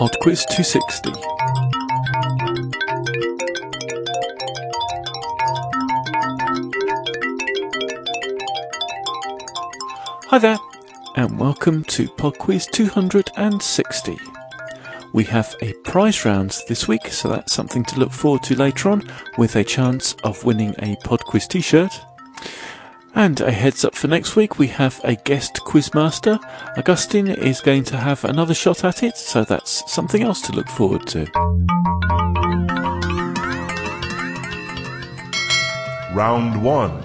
Pod Quiz 260. Hi there, and welcome to Pod Quiz 260. We have a prize round this week, so that's something to look forward to later on, with a chance of winning a Pod Quiz t shirt. And a heads up for next week, we have a guest quizmaster. Augustine is going to have another shot at it, so that's something else to look forward to. Round 1.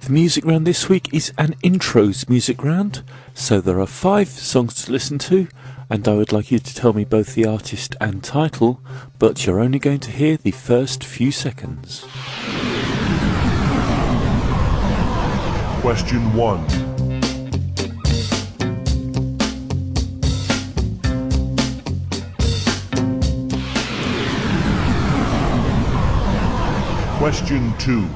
The music round this week is an intros music round, so there are five songs to listen to, and I would like you to tell me both the artist and title, but you're only going to hear the first few seconds. Question 1. Question 2.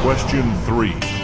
Question 3.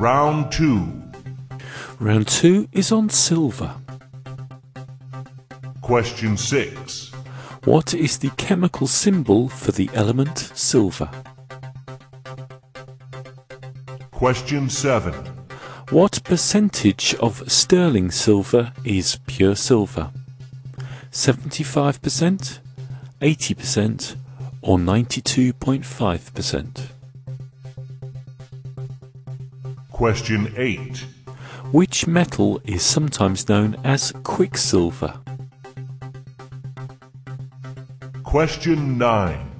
Round 2. Round two is on silver. Question 6. What is the chemical symbol for the element silver? Question 7. What percentage of sterling silver is pure silver? 75%, 80%, or 92.5%? Question 8. Which metal is sometimes known as quicksilver? Question 9.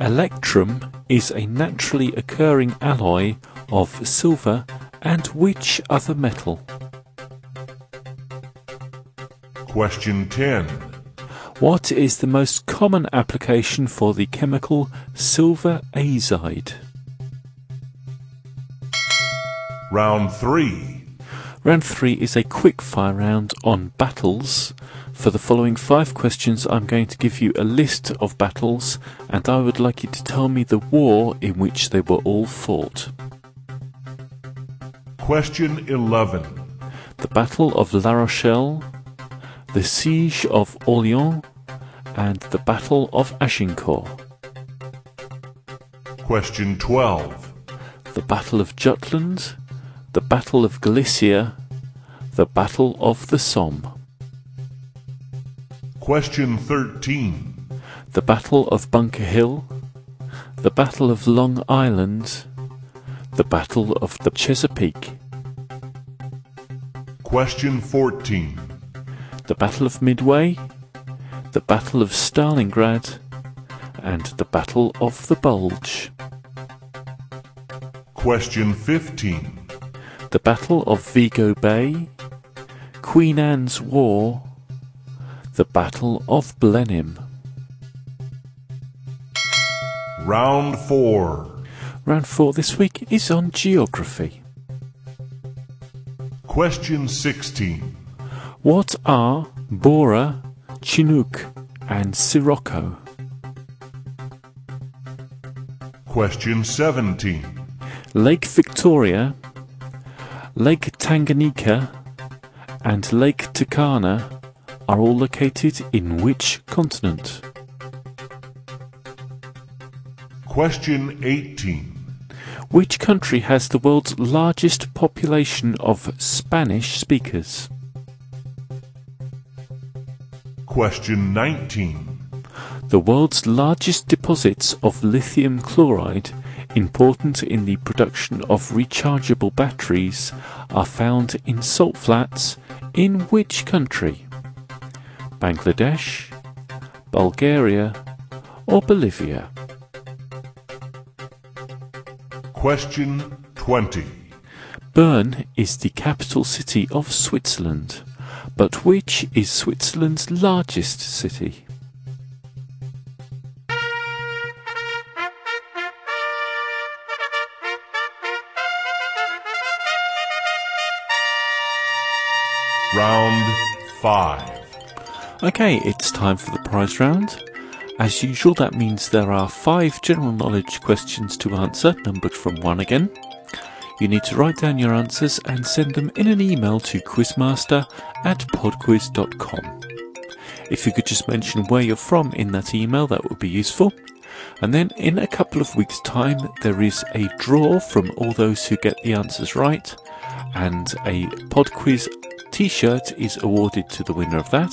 Electrum is a naturally occurring alloy of silver and which other metal? Question 10. What is the most common application for the chemical silver azide? Round 3. Round 3 is a quick fire round on battles. For the following five questions, I'm going to give you a list of battles, and I would like you to tell me the war in which they were all fought. Question 11. The Battle of La Rochelle, the Siege of Orleans, and the Battle of Agincourt. Question 12. The Battle of Jutland, the Battle of Galicia, the Battle of the Somme. Question 13. the Battle of Bunker Hill, the Battle of Long Island, the Battle of the Chesapeake, Question 14. the Battle of Midway, the Battle of Stalingrad, and the Battle of the Bulge, Question 15. The Battle of Vigo Bay, Queen Anne's War, the Battle of Blenheim. Round 4. Round 4 this week is on geography. Question 16. What are Bora, Chinook, and Sirocco? Question 17. Lake Victoria, Lake Tanganyika, and Lake Turkana are all located in which continent? Question 18. Which country has the world's largest population of Spanish speakers? Question 19. The world's largest deposits of lithium chloride important in the production of rechargeable batteries are found in salt flats in which country? Bangladesh, Bulgaria, or Bolivia? Question 20. Bern is the capital city of Switzerland, but which is Switzerland's largest city? Round 5. Okay, it's time for the prize round. As usual, that means there are five general knowledge questions to answer, numbered from one again. You need to write down your answers and send them in an email to quizmaster at podquiz.com. If you could just mention where you're from in that email, that would be useful. And then in a couple of weeks' time, there is a draw from all those who get the answers right, and a PodQuiz t shirt is awarded to the winner of that.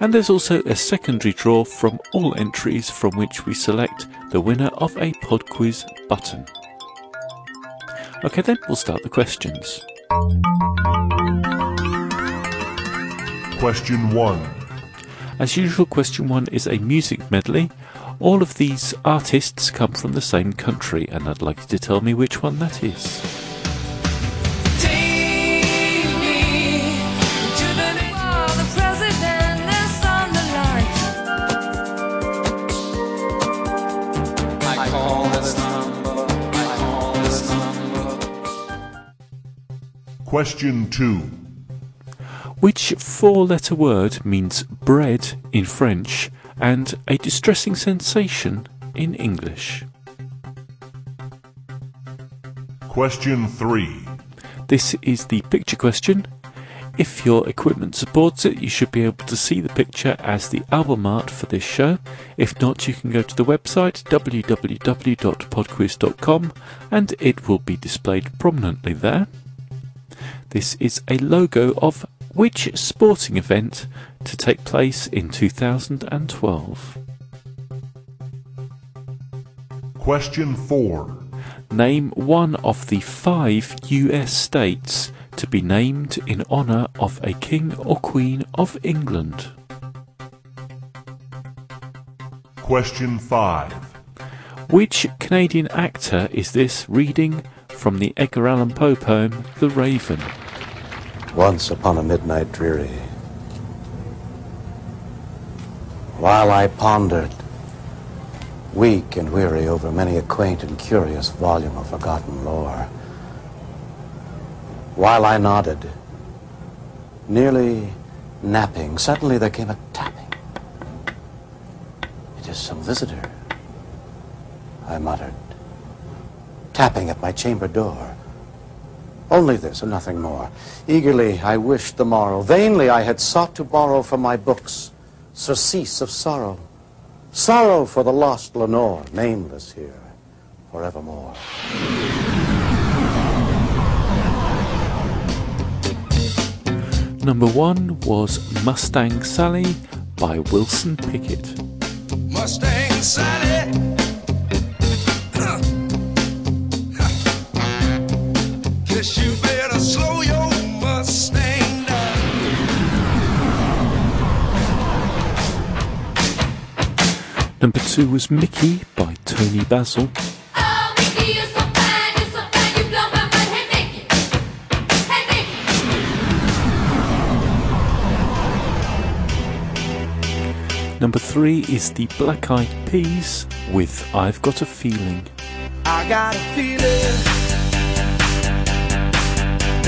And there's also a secondary draw from all entries from which we select the winner of a PodQuiz button. Okay, then we'll start the questions. Question 1. As usual, question one is a music medley. All of these artists come from the same country, and I'd like you to tell me which one that is. Question 2. Which four letter word means bread in French and a distressing sensation in English? Question 3. This is the picture question. If your equipment supports it, you should be able to see the picture as the album art for this show. If not, you can go to the website www.podquiz.com and it will be displayed prominently there. This is a logo of which sporting event to take place in 2012? Question 4. Name one of the five US states to be named in honour of a King or Queen of England. Question 5. Which Canadian actor is this reading from the Edgar Allan Poe poem The Raven? Once upon a midnight dreary, while I pondered, weak and weary, over many a quaint and curious volume of forgotten lore, while I nodded, nearly napping, suddenly there came a tapping. It is some visitor, I muttered, tapping at my chamber door. Only this and nothing more. Eagerly I wished the morrow. Vainly I had sought to borrow from my books surcease of sorrow. Sorrow for the lost Lenore, nameless here forevermore. Number one was Mustang Sally by Wilson Pickett. Mustang Sally. Number two was Mickey by Toni Basil. Oh, Mickey, you're so fine, you're so fine, you blow my mind. Hey, Mickey. Hey, Mickey. Number three is the Black Eyed Peas with I've Got a Feeling. I got a feeling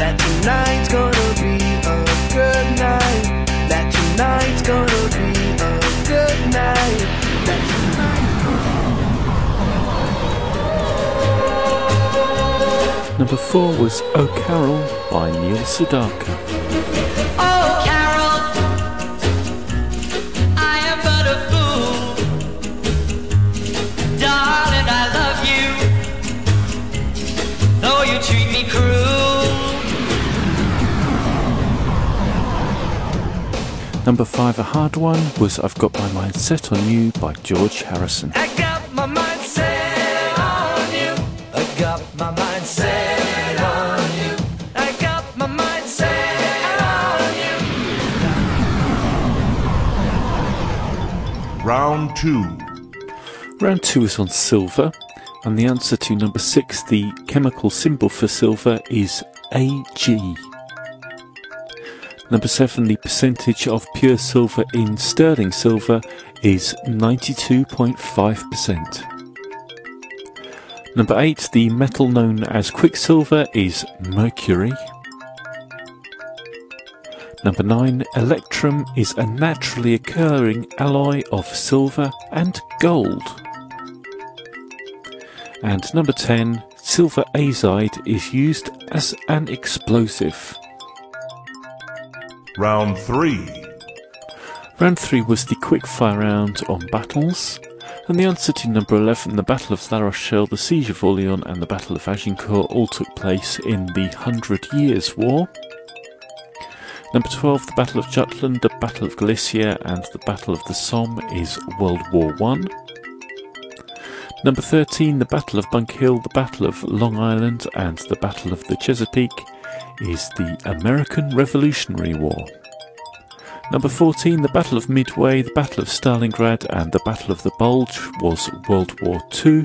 that tonight's gonna be a good night. That tonight's gonna be a good night. Number four was Carol by Neil Sedaka. Number five, a hard one, was I've Got My Mind Set on You by George Harrison. I got my mind set on you. my mind set on you. I got my mind set on you. Round 2. Round two is on silver, and the answer to number six, the chemical symbol for silver, is Ag. Number seven, the percentage of pure silver in sterling silver is 92.5%. Number eight, the metal known as quicksilver is mercury. Number nine, electrum is a naturally occurring alloy of silver and gold. And number 10, silver azide is used as an explosive. Round 3. Round 3 was the quickfire round on battles, and the answer to number 11, the Battle of La Rochelle, the Siege of Orleans, and the Battle of Agincourt all took place in the Hundred Years' War. Number 12, the Battle of Jutland, the Battle of Galicia, and the Battle of the Somme is World War One. Number 13, the Battle of Bunker Hill, the Battle of Long Island, and the Battle of the Chesapeake is the American Revolutionary War. Number 14, the Battle of Midway, the Battle of Stalingrad, and the Battle of the Bulge was World War II.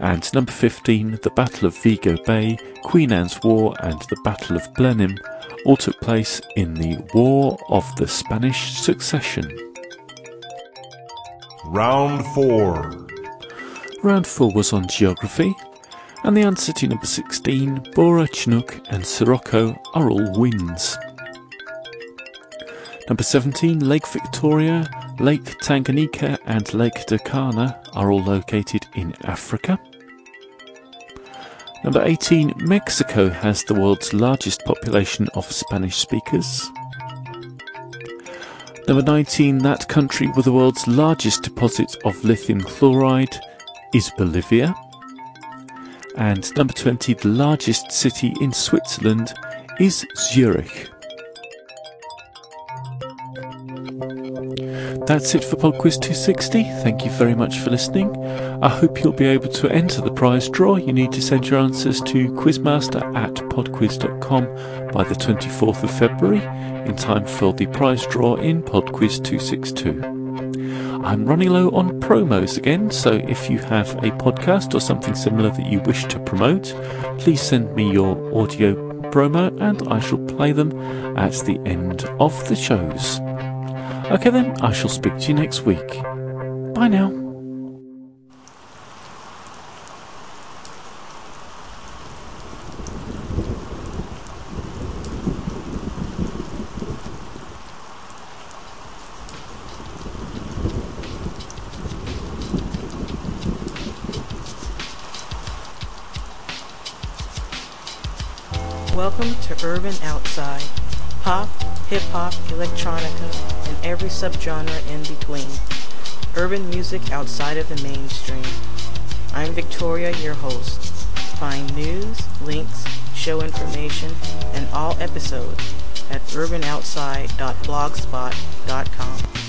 And number 15, the Battle of Vigo Bay, Queen Anne's War, and the Battle of Blenheim all took place in the War of the Spanish Succession. Round 4. Round 4 was on geography, and the answer to number 16, Bora, Chinook, and Sirocco are all winds. Number 17, Lake Victoria, Lake Tanganyika, and Lake Turkana are all located in Africa. Number 18, Mexico has the world's largest population of Spanish speakers. Number 19, that country with the world's largest deposit of lithium chloride is Bolivia. And number 20, the largest city in Switzerland is Zurich. That's it for PodQuiz 260. Thank you very much for listening. I hope you'll be able to enter the prize draw. You need to send your answers to quizmaster at podquiz.com by the 24th of February in time for the prize draw in PodQuiz 262. I'm running low on promos again, so if you have a podcast or something similar that you wish to promote, please send me your audio promo and I shall play them at the end of the shows. Okay then, I shall speak to you next week. Bye now. To Urban Outside. Pop, hip hop, electronica, and every subgenre in between. Urban music outside of the mainstream. I'm Victoria, your host. Find news, links, show information, and all episodes at urbanoutside.blogspot.com.